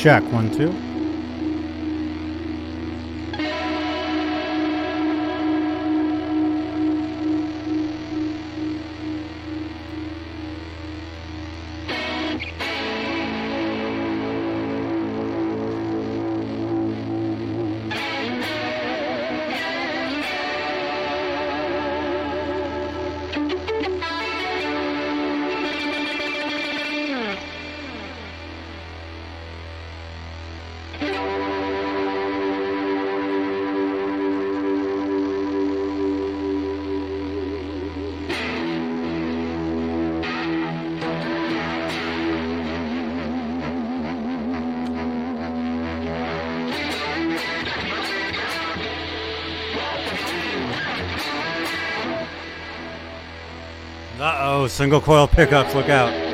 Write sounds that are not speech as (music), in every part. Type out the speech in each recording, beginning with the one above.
Check one, two. Single coil pickups, look out.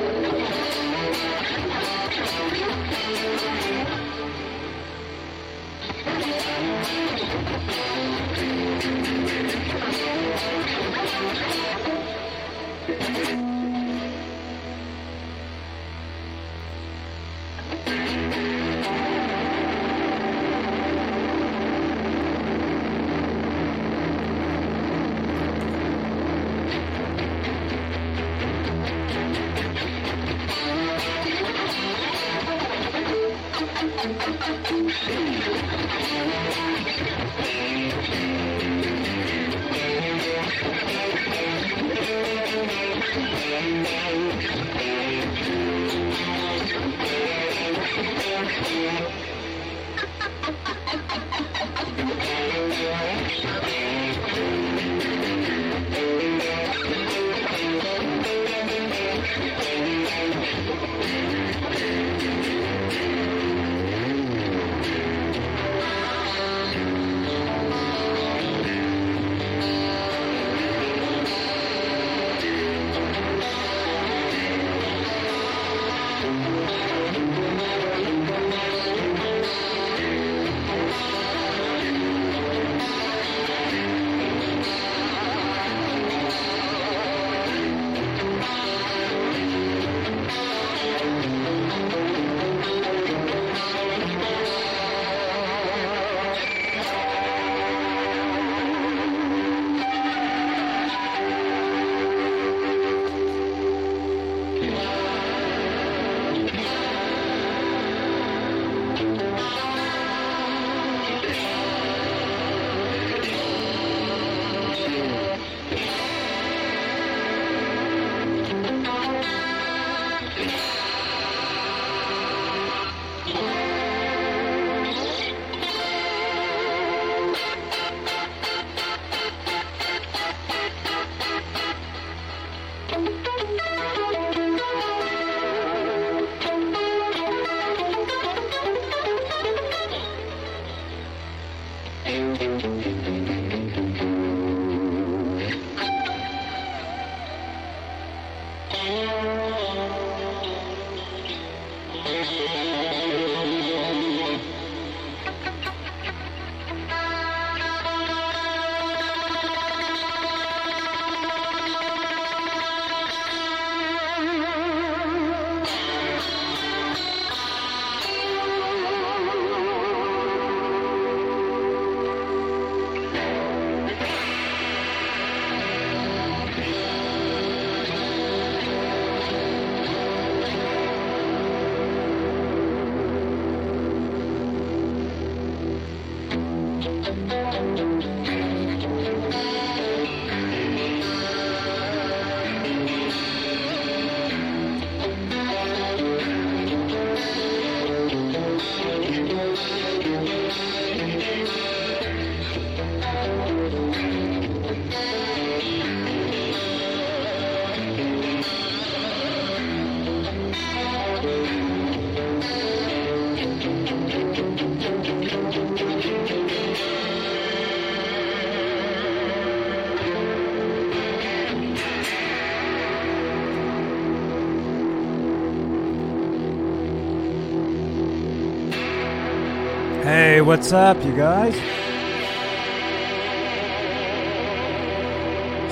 What's up, you guys?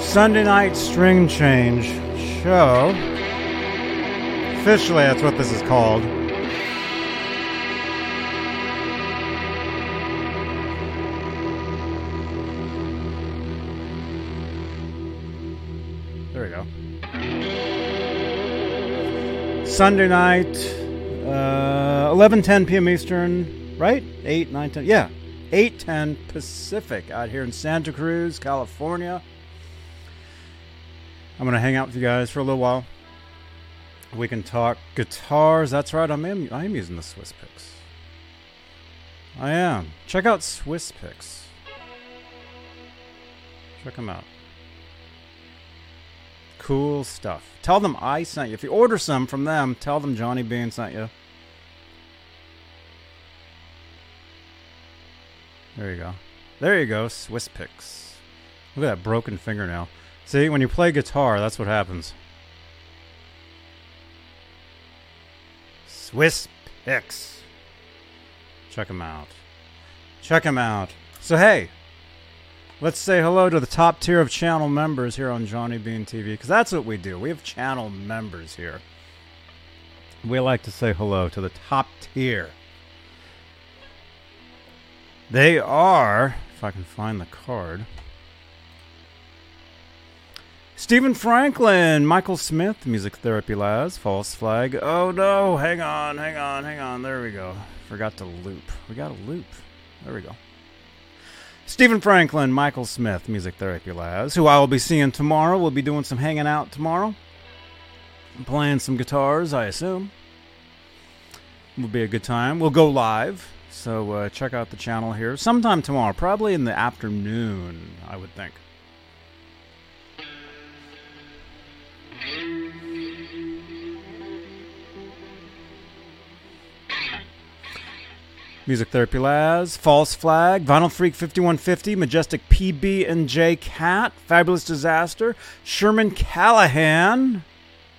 Sunday night string change show. Officially, that's what this is called. There we go. Sunday night, uh, 11:10 p.m. Eastern, right? 8, 9, 10. Yeah, 8:10 Pacific out here in Santa Cruz, California. I'm gonna hang out with you guys for a little while. We can talk guitars. That's right. I'm in, I am using the Swiss Picks. I am. Check out Swiss Picks. Check them out. Cool stuff. Tell them I sent you. If you order some from them, tell them Johnny Bean sent you. There you go. There you go. Swiss Picks. Look at that broken fingernail. See, when you play guitar, that's what happens. Swiss Picks. Check them out. Check them out. So, hey, let's say hello to the top tier of channel members here on Johnny Bean TV, because that's what we do. We have channel members here. We like to say hello to the top tier. They are, if I can find the card. Stephen Franklin, Michael Smith, Music Therapy Labs, False Flag. Oh no, hang on, hang on, hang on. There we go. Forgot to loop. We got a loop. There we go. Stephen Franklin, Michael Smith, Music Therapy Labs, who I will be seeing tomorrow. We'll be doing some hanging out tomorrow. Playing some guitars, I assume. Will be a good time. We'll go live. So uh, check out the channel here sometime tomorrow, probably in the afternoon, I would think. Music Therapy Labs, False Flag, Vinyl Freak 5150, Majestic PB and J Cat, Fabulous Disaster, Sherman Callahan,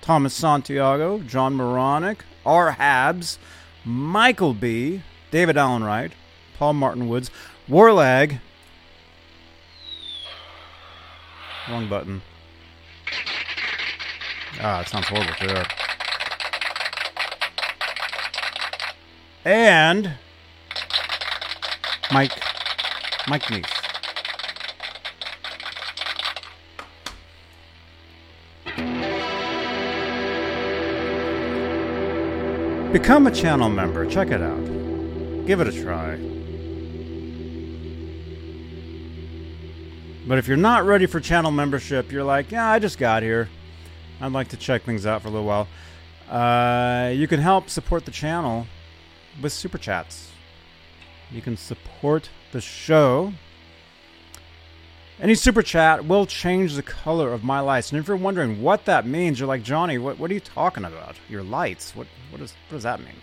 Thomas Santiago, John Moronic, R. Habs, Michael B., David Allen Wright, Paul Martin Woods, Warlag. Wrong button. Ah, it sounds horrible there. And Mike Mike Neef. Become a channel member. Check it out. Give it a try. But if you're not ready for channel membership, you're like, yeah, I just got here. I'd like to check things out for a little while. Uh, you can help support the channel with super chats. You can support the show. Any super chat will change the color of my lights. And if you're wondering what that means, you're like, Johnny, what, what are you talking about? Your lights? What, what, is, what does that mean?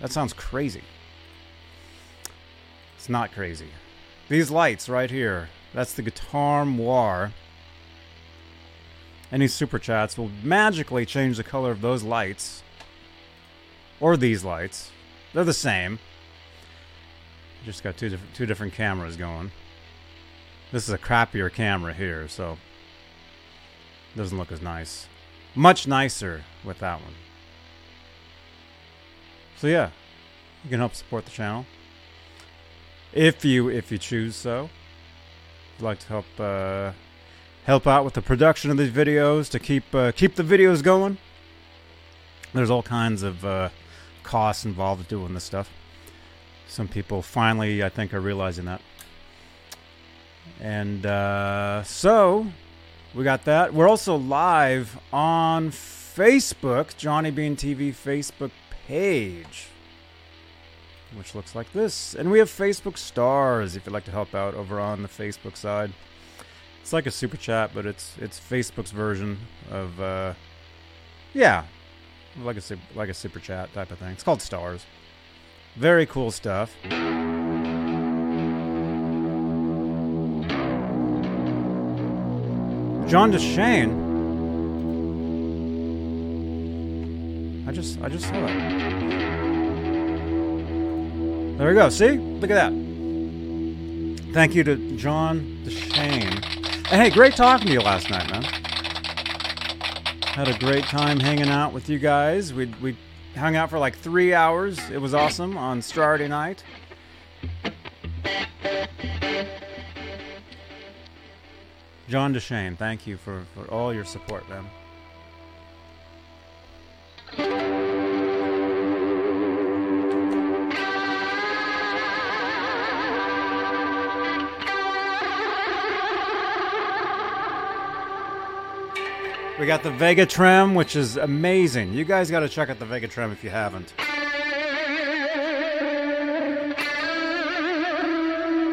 That sounds crazy. It's not crazy. These lights right here, that's the Guitar Moir. Any super chats will magically change the color of those lights. Or these lights. They're the same. Just got two different two different cameras going. This is a crappier camera here, so doesn't look as nice. Much nicer with that one. So yeah, you can help support the channel if you if you choose so. You'd like to help uh, help out with the production of these videos to keep uh, keep the videos going. There's all kinds of uh, costs involved doing this stuff. Some people finally, I think, are realizing that. And uh, so we got that. We're also live on Facebook, Johnny Bean TV Facebook page, which looks like this. And we have Facebook stars if you'd like to help out over on the Facebook side. It's like a super chat, but it's it's Facebook's version of uh, yeah, like a like a super chat type of thing. It's called stars. Very cool stuff. John Deshane. I just I just saw that. There we go. See? Look at that. Thank you to John Deshane. And hey, great talking to you last night, man. Had a great time hanging out with you guys. We we hung out for like three hours. It was awesome on Saturday night. John DeShane, thank you for, for all your support, man. We got the Vega Trem, which is amazing. You guys got to check out the Vega Trem if you haven't.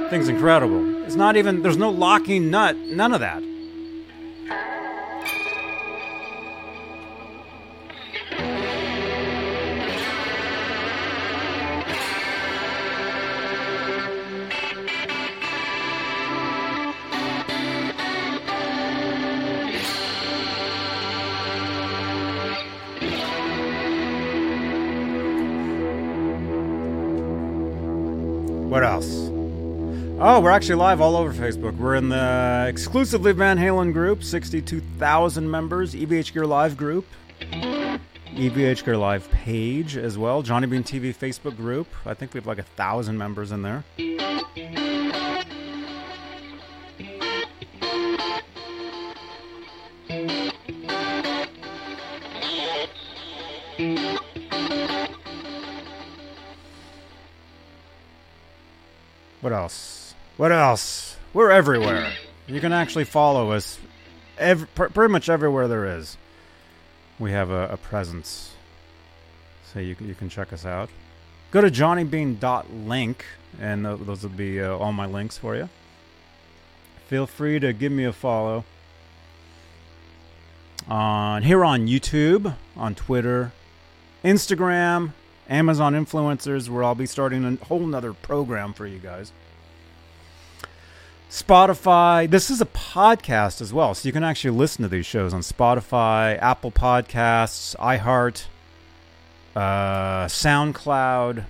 Thing's incredible. It's not even, there's no locking nut, none of that. What else? Oh, we're actually live all over Facebook. We're in the exclusively Van Halen group, 62,000 members, EVH Gear Live group, EVH Gear Live page as well, Johnny Bean TV Facebook group. I think we have like a thousand members in there. What else? What else? We're everywhere. You can actually follow us ev- pr- pretty much everywhere there is. We have a, a presence. So you, you can check us out. Go to johnnybean.link, and th- those will be uh, all my links for you. Feel free to give me a follow on here on YouTube, on Twitter, Instagram, Amazon influencers, where I'll be starting a whole nother program for you guys. Spotify. This is a podcast as well, so you can actually listen to these shows on Spotify, Apple Podcasts, iHeart, uh, SoundCloud,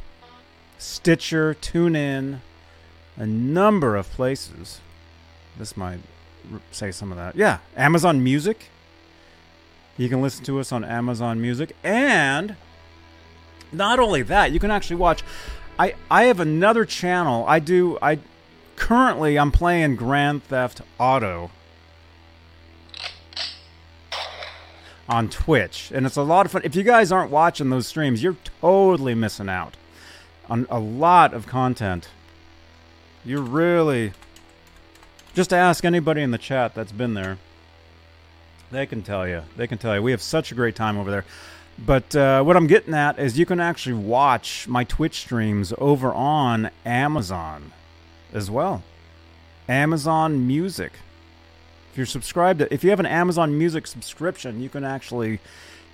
Stitcher, TuneIn, a number of places. This might say some of that. Yeah, Amazon Music. You can listen to us on Amazon Music and not only that, you can actually watch. I I have another channel. I do. I currently I'm playing Grand Theft Auto on Twitch, and it's a lot of fun. If you guys aren't watching those streams, you're totally missing out on a lot of content. You're really just ask anybody in the chat that's been there. They can tell you. They can tell you. We have such a great time over there. But uh, what I'm getting at is you can actually watch my Twitch streams over on Amazon as well. Amazon Music. If you're subscribed to, if you have an Amazon Music subscription, you can actually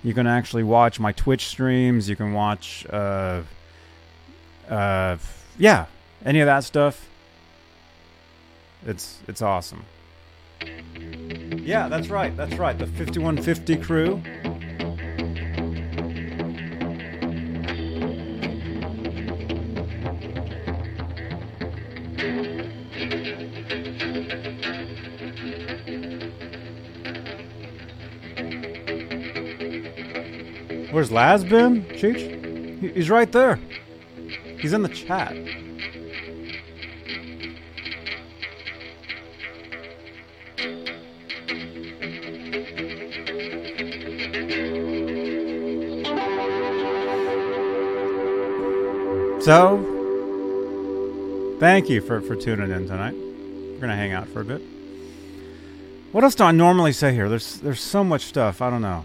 you can actually watch my Twitch streams. You can watch, uh, uh, yeah, any of that stuff. It's it's awesome. Yeah, that's right. That's right. The 5150 crew. Where's Laz been, Cheech? He's right there. He's in the chat. So, thank you for, for tuning in tonight. We're gonna hang out for a bit. What else do I normally say here? There's there's so much stuff. I don't know.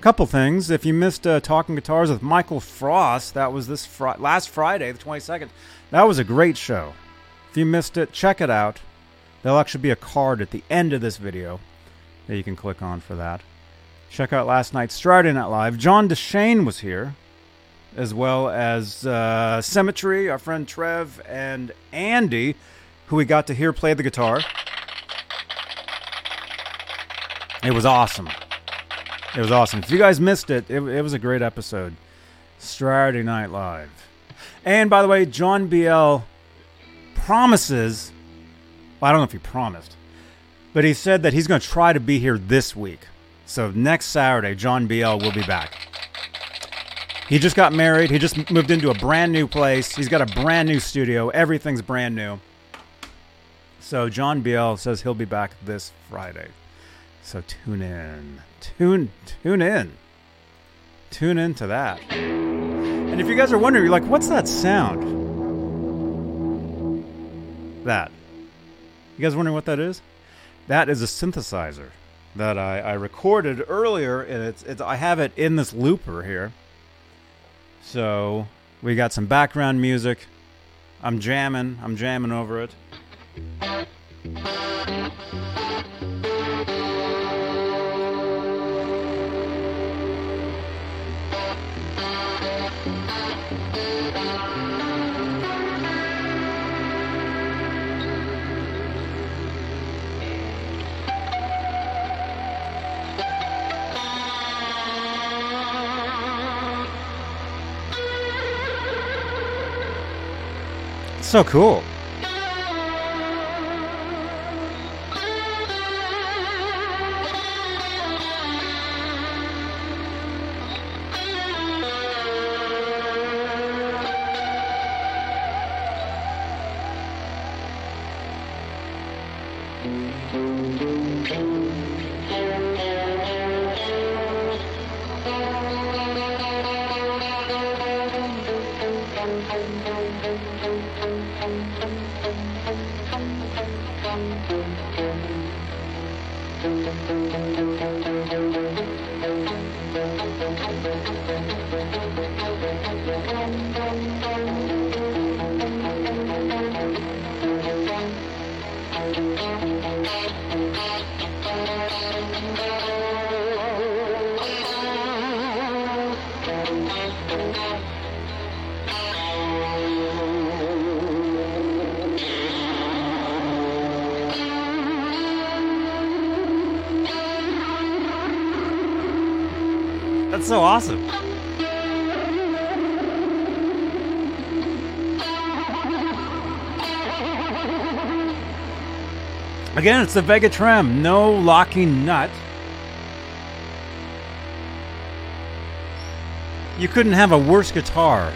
Couple things. If you missed uh, Talking Guitars with Michael Frost, that was this fri- last Friday, the 22nd. That was a great show. If you missed it, check it out. There'll actually be a card at the end of this video that you can click on for that. Check out last night's Friday Night Live. John DeShane was here, as well as uh, Symmetry, our friend Trev, and Andy, who we got to hear play the guitar. It was awesome. It was awesome. If you guys missed it, it, it was a great episode. Saturday Night Live. And by the way, John BL promises. Well, I don't know if he promised, but he said that he's going to try to be here this week. So next Saturday, John BL will be back. He just got married. He just moved into a brand new place. He's got a brand new studio. Everything's brand new. So John BL says he'll be back this Friday. So tune in. Tune tune in. Tune into that. And if you guys are wondering, you're like, what's that sound? That. You guys wondering what that is? That is a synthesizer that I, I recorded earlier, and it's, it's I have it in this looper here. So we got some background music. I'm jamming. I'm jamming over it. So cool. So awesome. Again, it's the Vega Trem, no locking nut. You couldn't have a worse guitar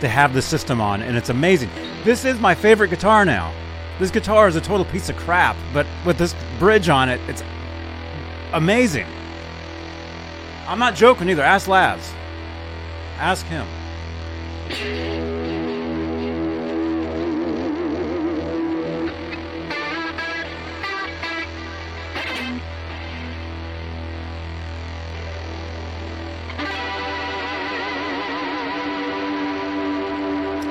to have the system on, and it's amazing. This is my favorite guitar now. This guitar is a total piece of crap, but with this bridge on it, it's amazing. I'm not joking either. Ask Laz. Ask him.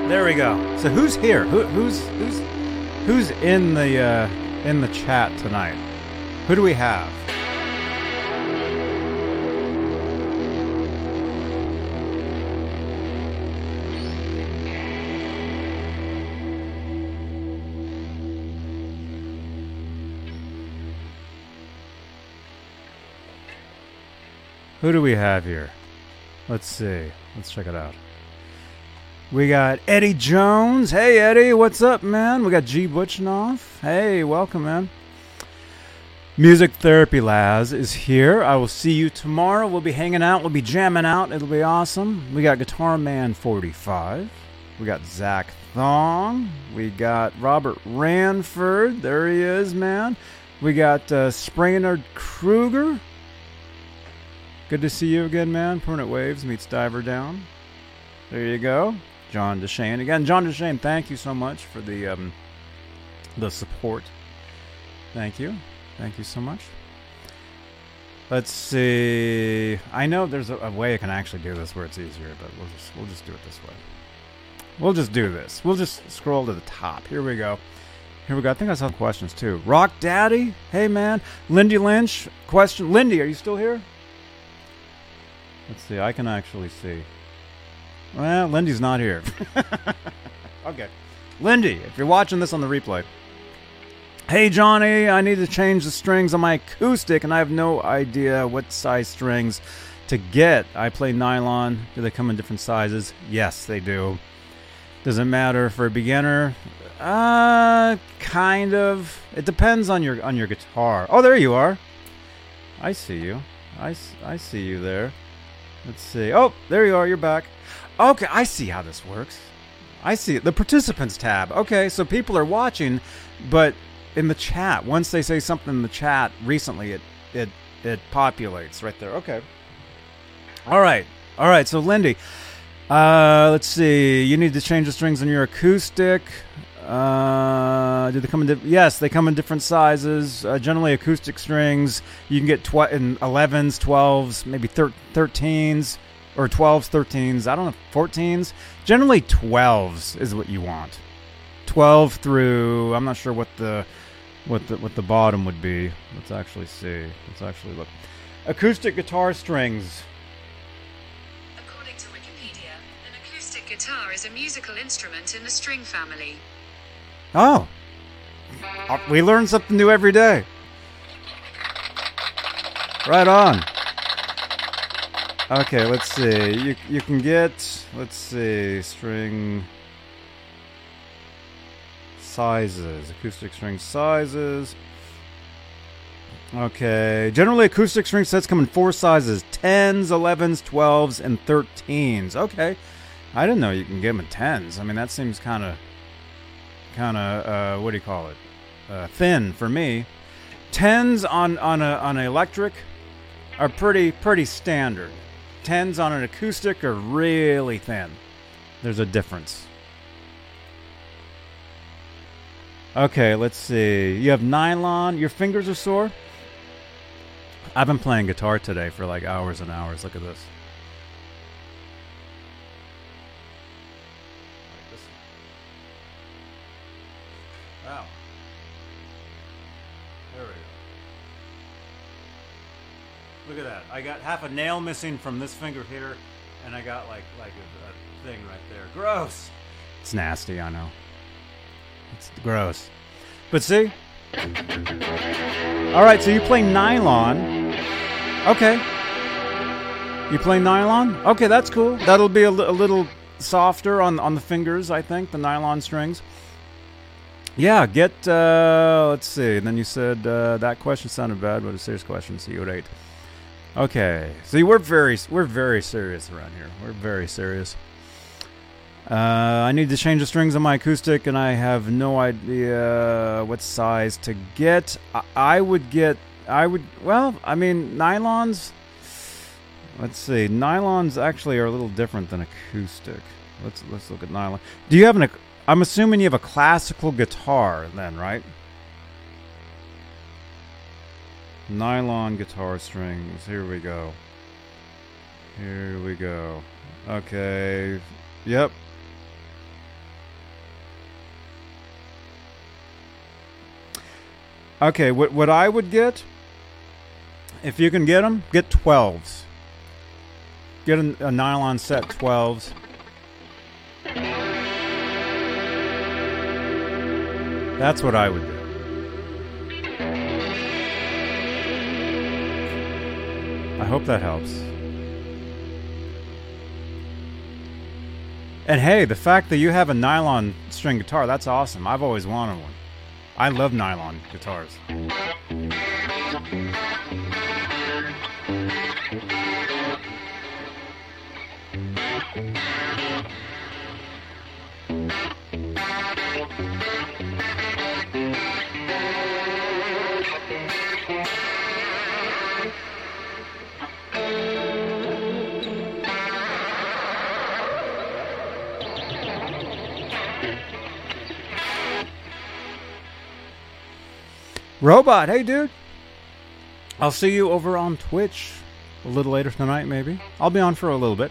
There we go. So who's here? Who, who's who's who's in the uh, in the chat tonight? Who do we have? Who do we have here? Let's see. Let's check it out. We got Eddie Jones. Hey, Eddie, what's up, man? We got G. Butchnoff. Hey, welcome, man. Music Therapy Laz is here. I will see you tomorrow. We'll be hanging out. We'll be jamming out. It'll be awesome. We got Guitar Man 45. We got Zach Thong. We got Robert Ranford. There he is, man. We got uh, Sprainard Kruger. Good to see you again, man. Permanent Waves meets Diver Down. There you go. John DeShane. Again, John DeShane, thank you so much for the um, the support. Thank you. Thank you so much. Let's see. I know there's a, a, way I can actually do this where it's easier, but we'll just we'll just do it this way. We'll just do this. We'll just scroll to the top. Here we go. Here we go. I think I saw questions too. Rock Daddy, hey man. Lindy Lynch, question. Lindy, are you still here? Let's see. I can actually see. Well, Lindy's not here. (laughs) okay. Lindy, if you're watching this on the replay. Hey, Johnny, I need to change the strings on my acoustic, and I have no idea what size strings to get. I play nylon. Do they come in different sizes? Yes, they do. Does it matter for a beginner? Uh, kind of. It depends on your on your guitar. Oh, there you are. I see you. I, I see you there. Let's see. Oh, there you are. You're back. Okay, I see how this works. I see it. The participants tab. Okay, so people are watching, but in the chat, once they say something in the chat recently, it it it populates right there. Okay. All right. All right. So Lindy, uh, let's see. You need to change the strings on your acoustic. Uh, do they come in? Di- yes, they come in different sizes. Uh, generally, acoustic strings you can get tw- in 11s, 12s, maybe thir- 13s or 12s, 13s. I don't know, 14s. Generally, 12s is what you want. 12 through. I'm not sure what the what the what the bottom would be. Let's actually see. Let's actually look. Acoustic guitar strings. According to Wikipedia, an acoustic guitar is a musical instrument in the string family. Oh, Uh, we learn something new every day. Right on. Okay, let's see. You you can get let's see string sizes, acoustic string sizes. Okay, generally acoustic string sets come in four sizes: tens, elevens, twelves, and thirteens. Okay, I didn't know you can get them in tens. I mean, that seems kind of kind of uh, what do you call it? Uh, thin for me. Tens on on a on an electric are pretty pretty standard. Tens on an acoustic are really thin. There's a difference. Okay, let's see. You have nylon. Your fingers are sore. I've been playing guitar today for like hours and hours. Look at this. Look at that. I got half a nail missing from this finger here, and I got like like a, a thing right there. Gross. It's nasty, I know. It's gross. But see? All right, so you play nylon. Okay. You play nylon? Okay, that's cool. That'll be a, li- a little softer on on the fingers, I think, the nylon strings. Yeah, get. Uh, let's see. And then you said uh, that question sounded bad, but a serious question. See you at eight. Okay. See, we're very we're very serious around here. We're very serious. Uh, I need to change the strings on my acoustic, and I have no idea what size to get. I, I would get. I would. Well, I mean, nylons. Let's see. Nylons actually are a little different than acoustic. Let's let's look at nylon. Do you have an? I'm assuming you have a classical guitar, then, right? Nylon guitar strings. Here we go. Here we go. Okay. Yep. Okay, what what I would get if you can get them, get 12s. Get a, a nylon set 12s. That's what I would do. I hope that helps. And hey, the fact that you have a nylon string guitar, that's awesome. I've always wanted one. I love nylon guitars. Robot, hey dude. I'll see you over on Twitch a little later tonight, maybe. I'll be on for a little bit.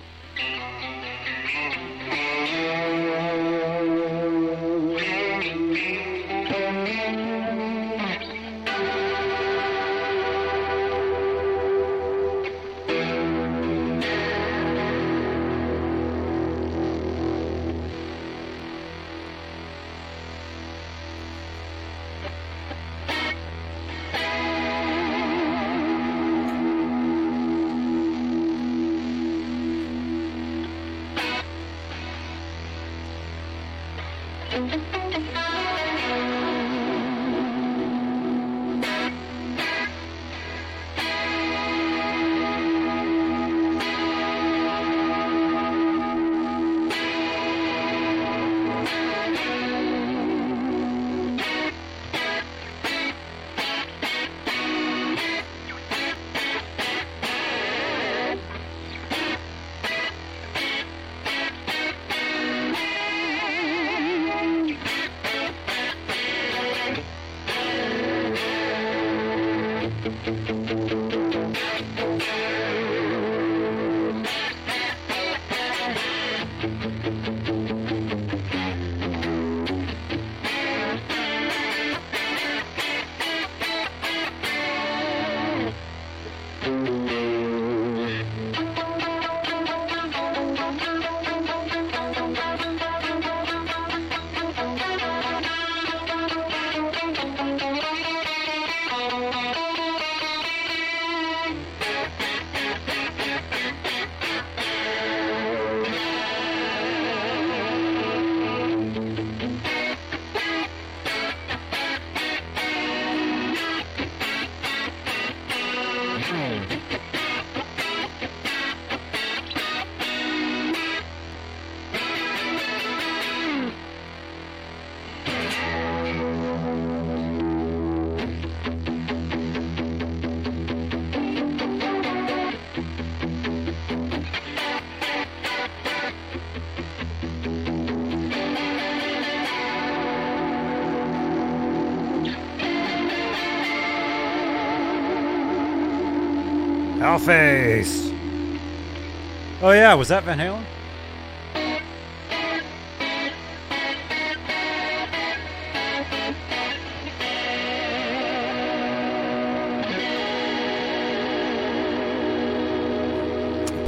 Oh yeah, was that Van Halen?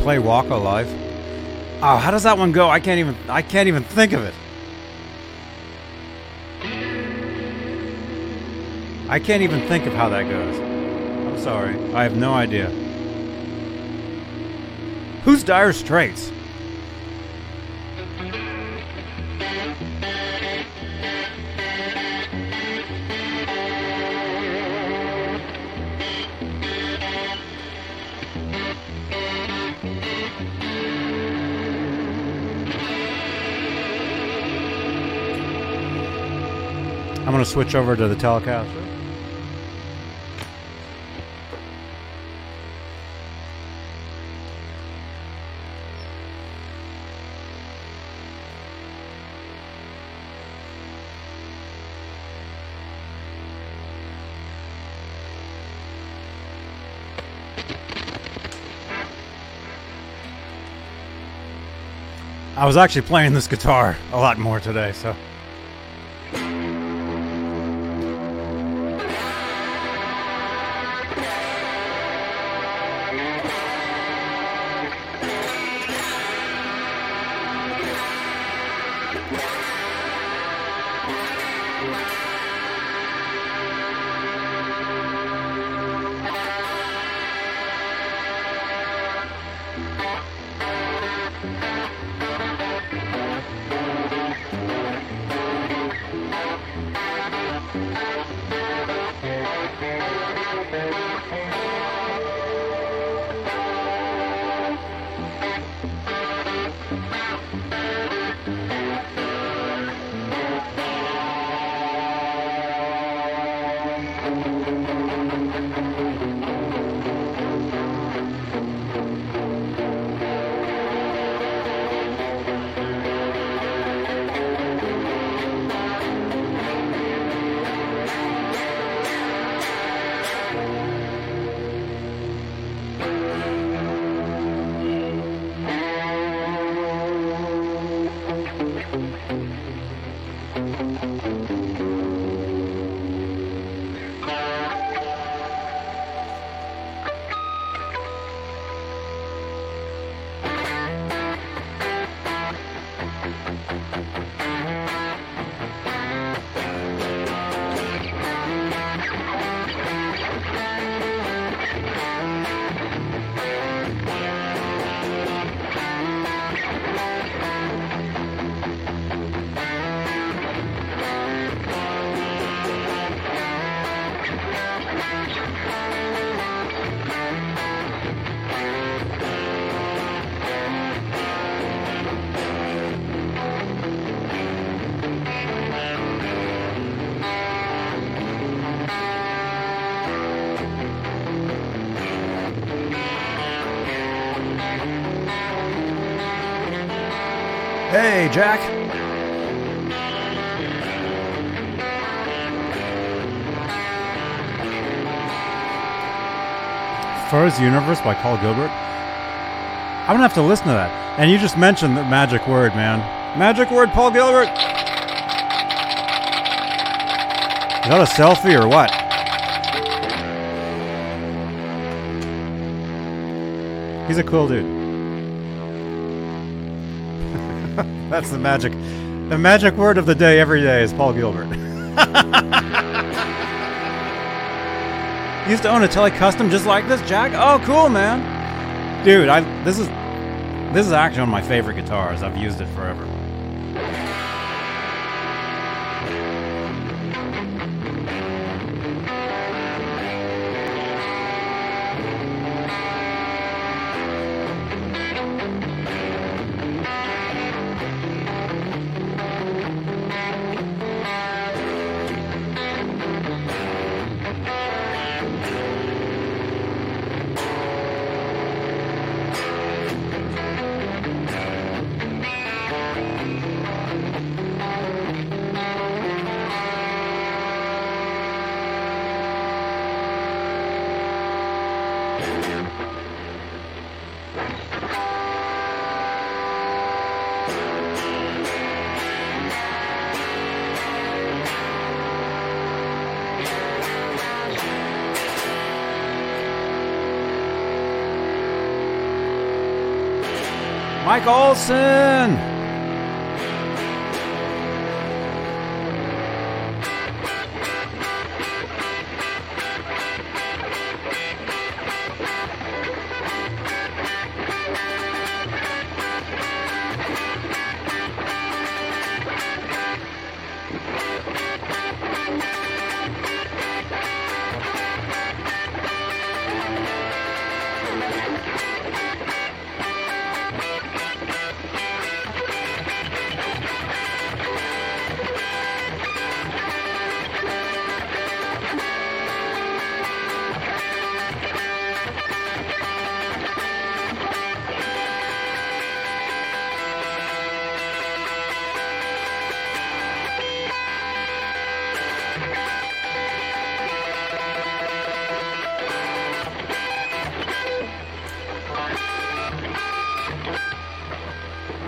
Play Walk of Life. Oh, how does that one go? I can't even I can't even think of it. I can't even think of how that goes. I'm sorry. I have no idea. Who's Dire Straits? I'm going to switch over to the Telecaster. I was actually playing this guitar a lot more today, so. Jack. Fuzz Universe by Paul Gilbert. I'm gonna have to listen to that. And you just mentioned the magic word, man. Magic word, Paul Gilbert. Is that a selfie or what? He's a cool dude. (laughs) That's the magic. The magic word of the day every day is Paul Gilbert. (laughs) Used to own a Tele Custom just like this, Jack. Oh, cool, man. Dude, I this is this is actually one of my favorite guitars. I've used it forever. Olson.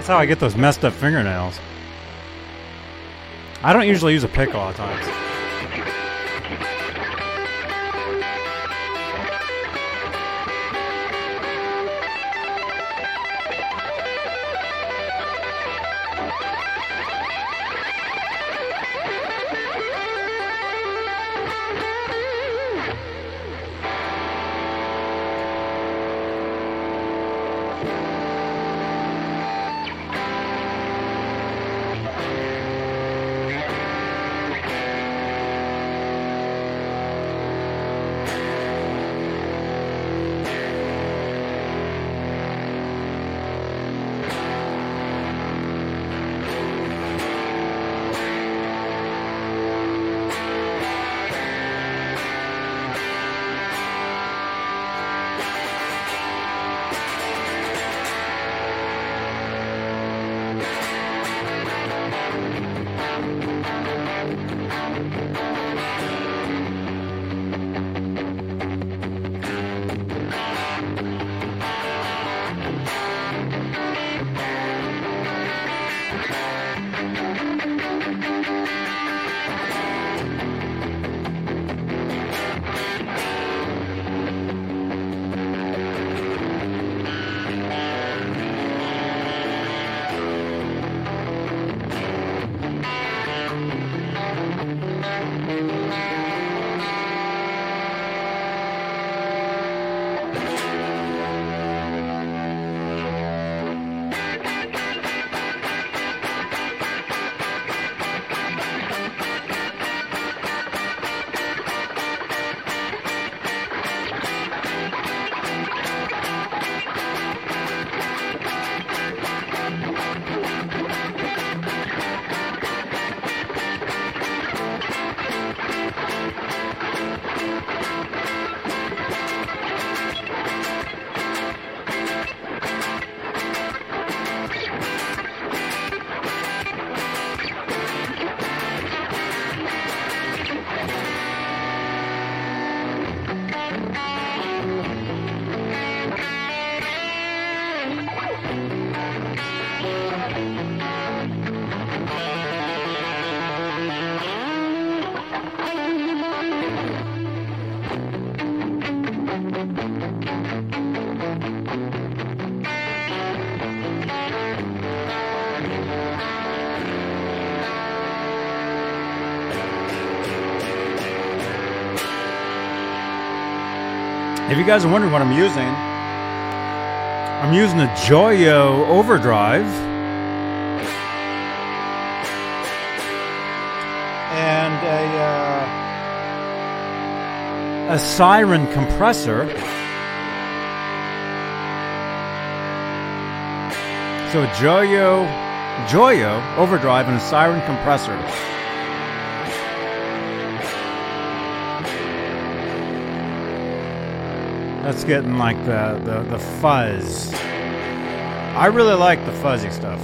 That's how I get those messed up fingernails. I don't usually use a pick a lot of If you guys are wondering what I'm using, I'm using a Joyo Overdrive. And a, uh, a Siren compressor. So a Joyo, Joyo Overdrive and a Siren compressor. That's getting like the, the, the fuzz. I really like the fuzzy stuff.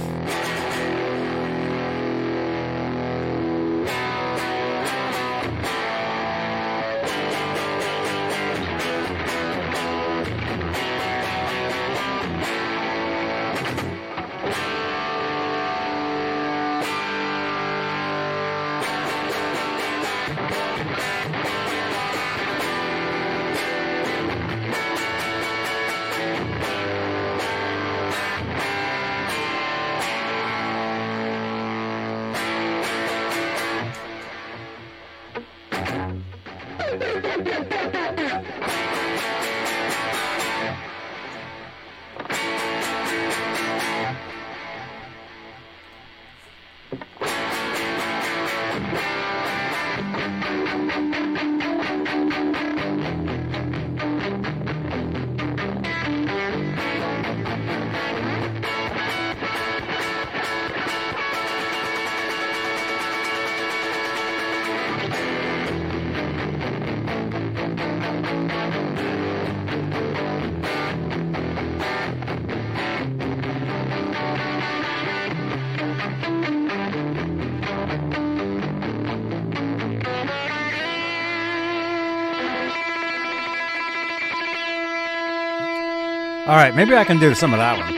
All right, maybe I can do some of that one.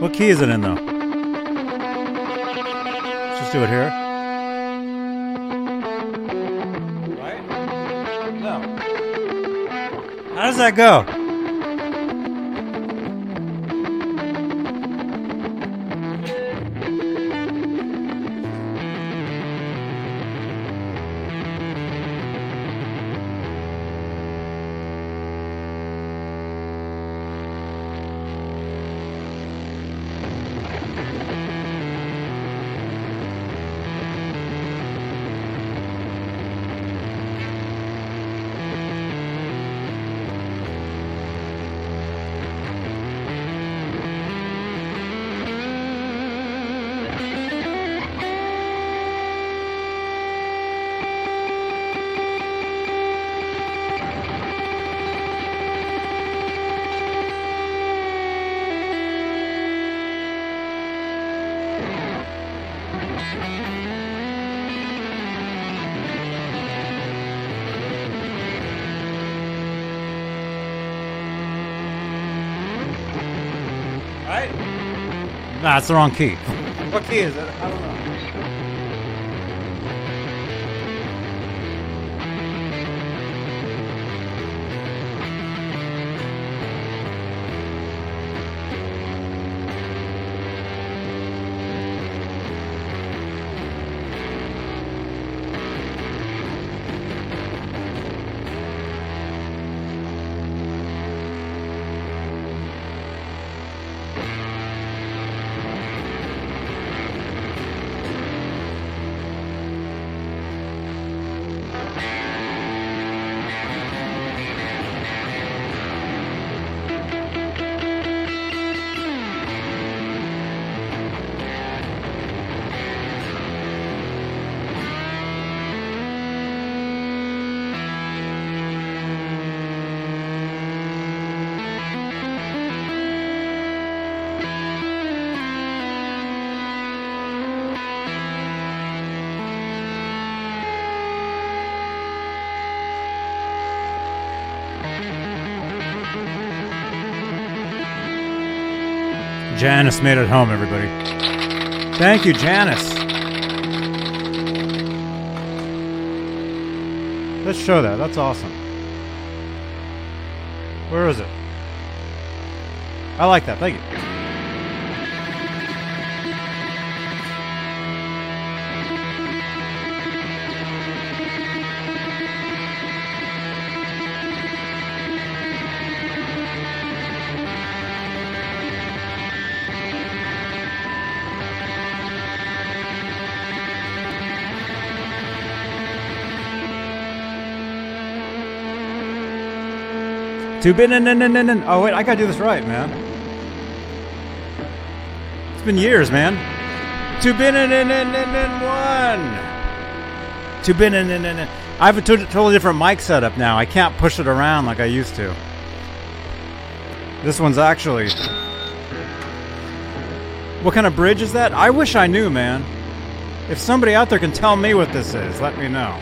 What key is it in, though? Let's just do it here. Right? No. How does that go? Nah, it's the wrong key. What key is it? I don't know. Janice made it home, everybody. Thank you, Janice. Let's show that. That's awesome. Where is it? I like that. Thank you. Two bin Oh wait, I gotta do this right, man. It's been years, man. Two bin one. Two bin I have a t- totally different mic setup now. I can't push it around like I used to. This one's actually. What kind of bridge is that? I wish I knew, man. If somebody out there can tell me what this is, let me know.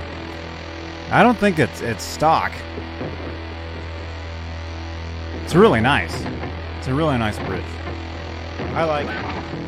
I don't think it's it's stock. It's really nice. It's a really nice bridge. I like it.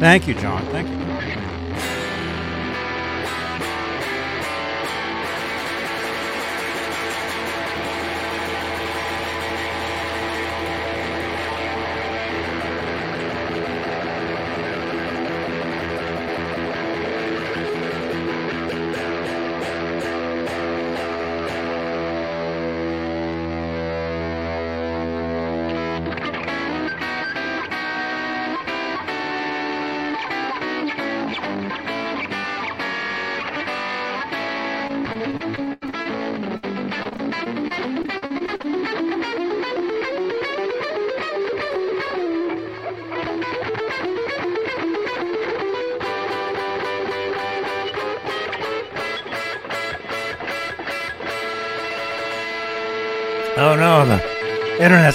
Thank you, John. Thank you.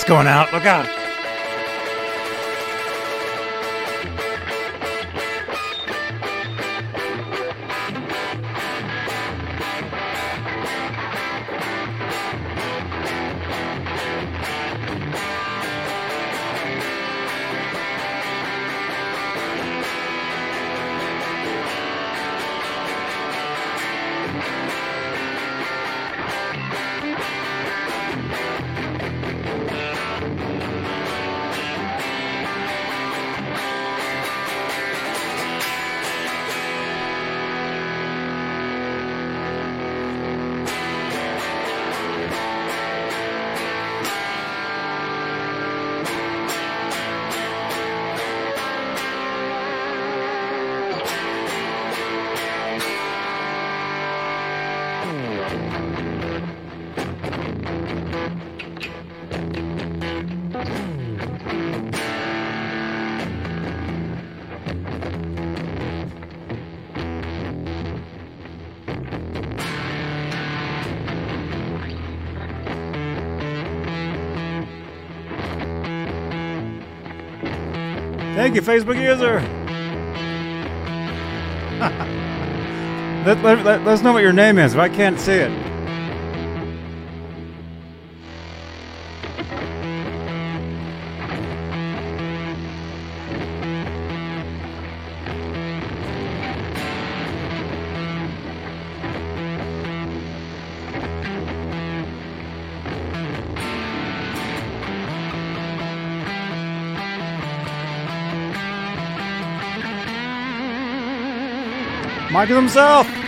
Going out. Look out. Thank you, Facebook user. let, let, let, let us know what your name is if I can't see it. Michael himself.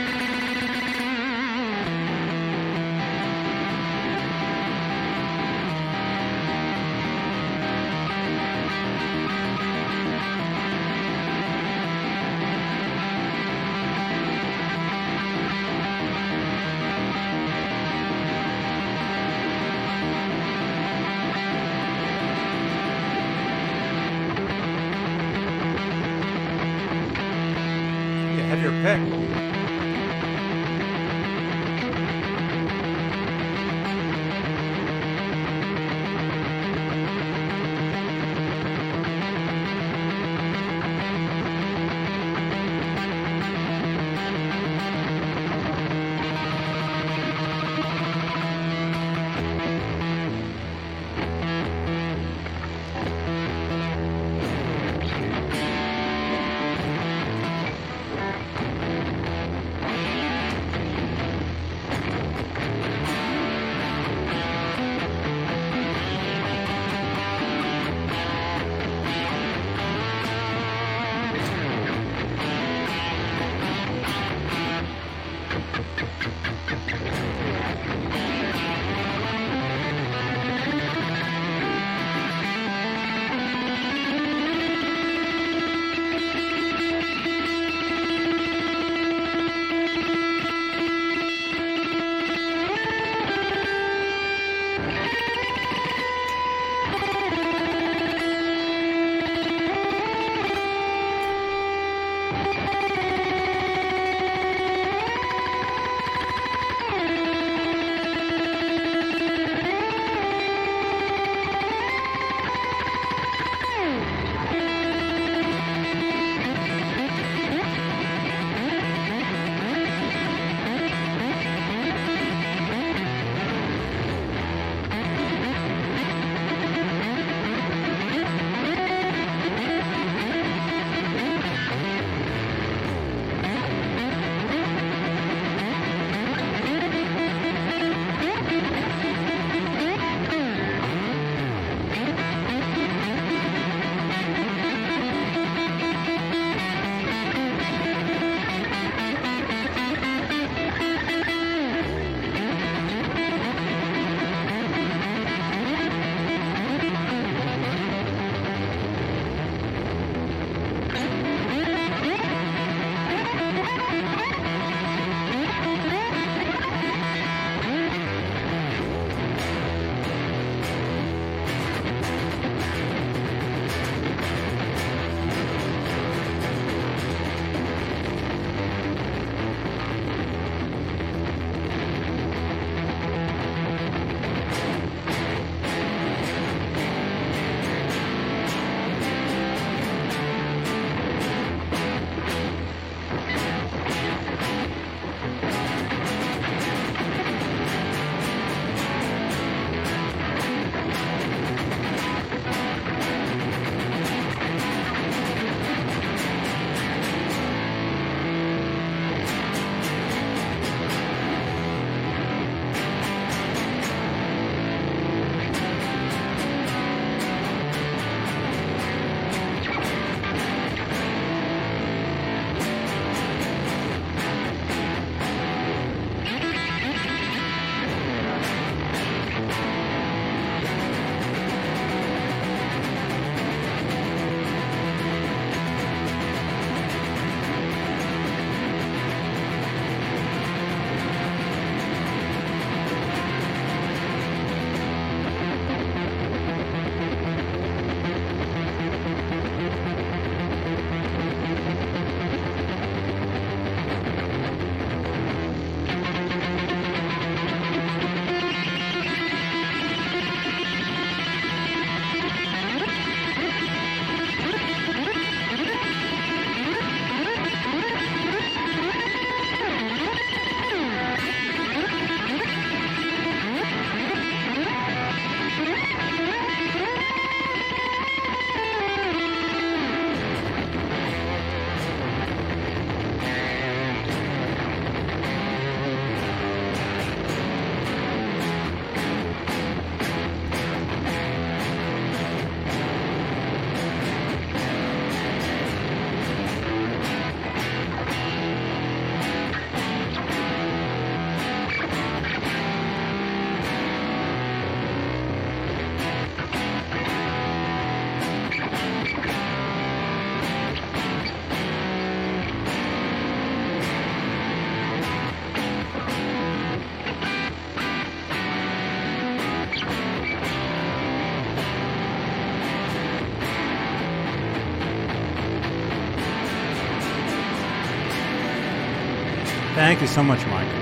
Thank you so much, Mike.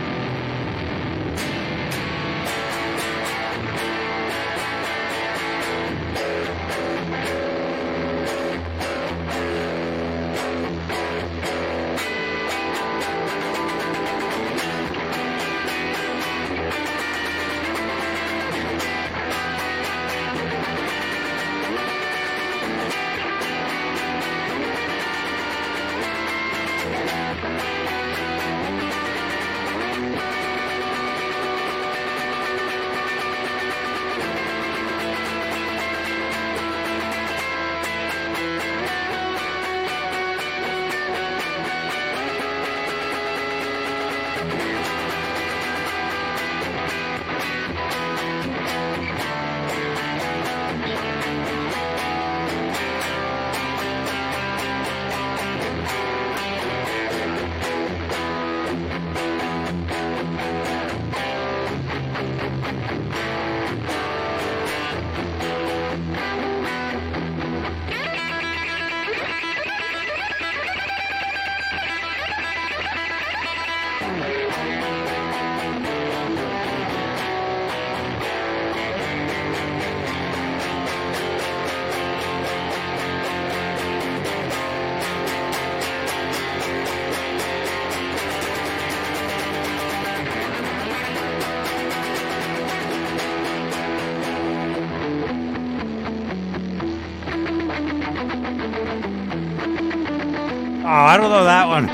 I don't know that one.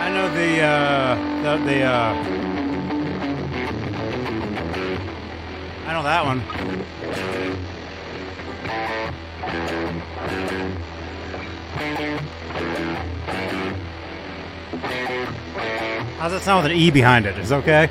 I know the uh the, the uh I know that one. How's it sound with an E behind it? Is it okay?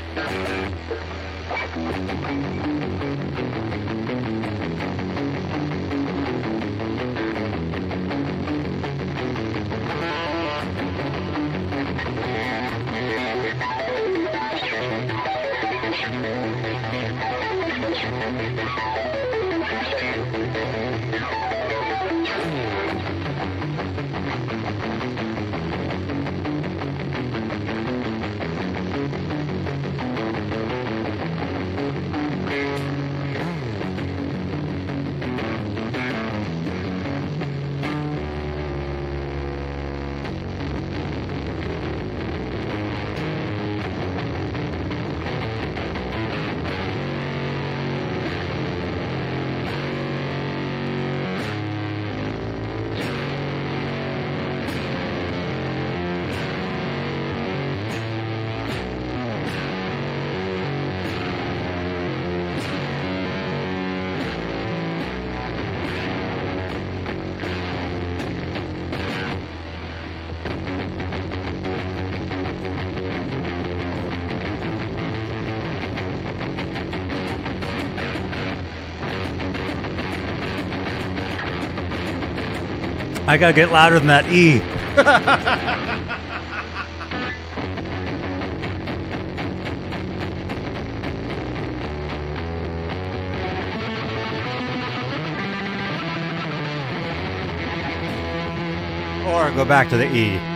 I gotta get louder than that E. or go back to the E.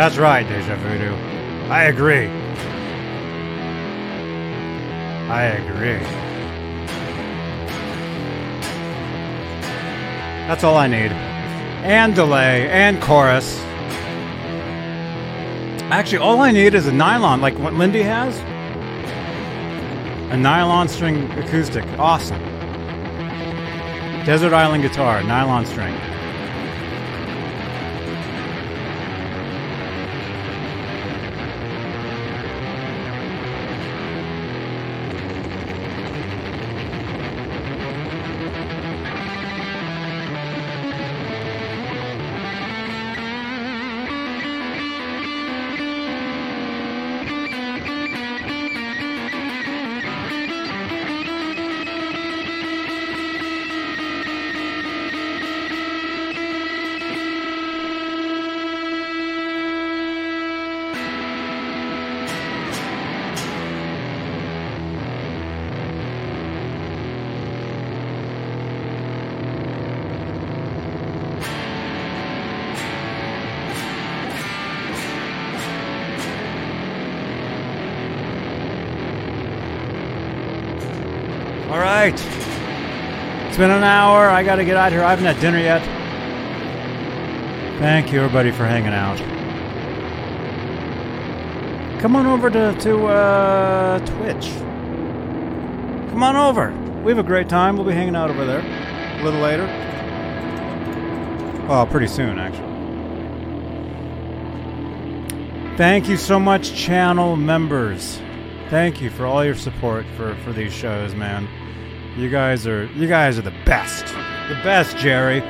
That's right, Deja Voodoo. I agree. I agree. That's all I need. And delay, and chorus. Actually, all I need is a nylon, like what Lindy has. A nylon string acoustic. Awesome. Desert Island guitar, nylon string. Right. It's been an hour. I got to get out here. I haven't had dinner yet. Thank you, everybody, for hanging out. Come on over to, to uh, Twitch. Come on over. We have a great time. We'll be hanging out over there a little later. Well, pretty soon, actually. Thank you so much, channel members. Thank you for all your support for, for these shows, man. You guys are you guys are the best. The best, Jerry.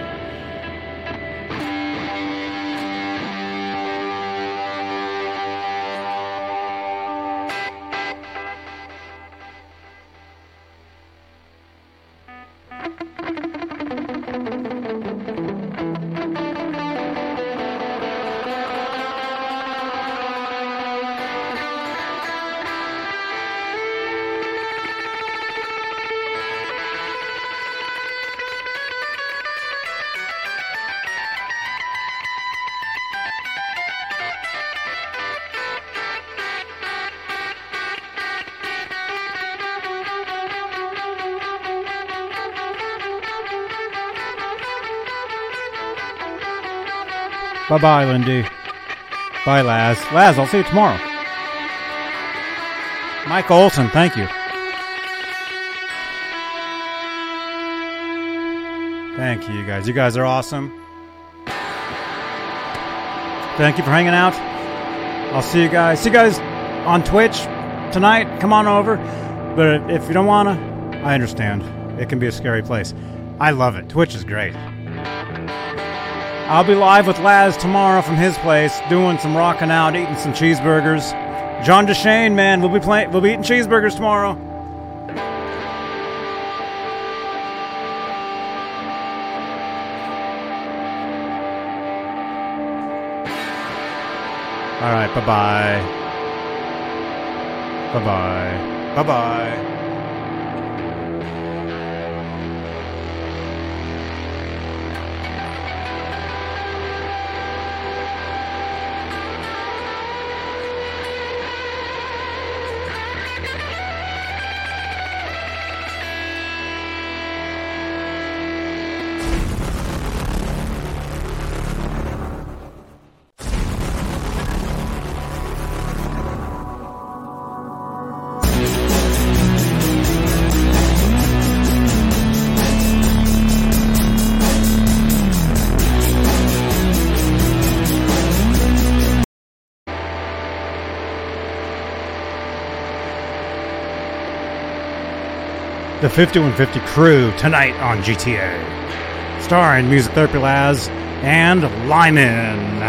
Bye bye, Lindy. Bye, Laz. Laz, I'll see you tomorrow. Mike Olson, thank you. Thank you, you guys. You guys are awesome. Thank you for hanging out. I'll see you guys. See you guys on Twitch tonight. Come on over. But if you don't want to, I understand. It can be a scary place. I love it. Twitch is great. I'll be live with Laz tomorrow from his place, doing some rocking out, eating some cheeseburgers. John DeShane, man, we'll be playing. We'll be eating cheeseburgers tomorrow. All right, bye bye. Bye bye. Bye bye. 5150 crew tonight on GTA. Starring Music Therapy Laz and Lyman.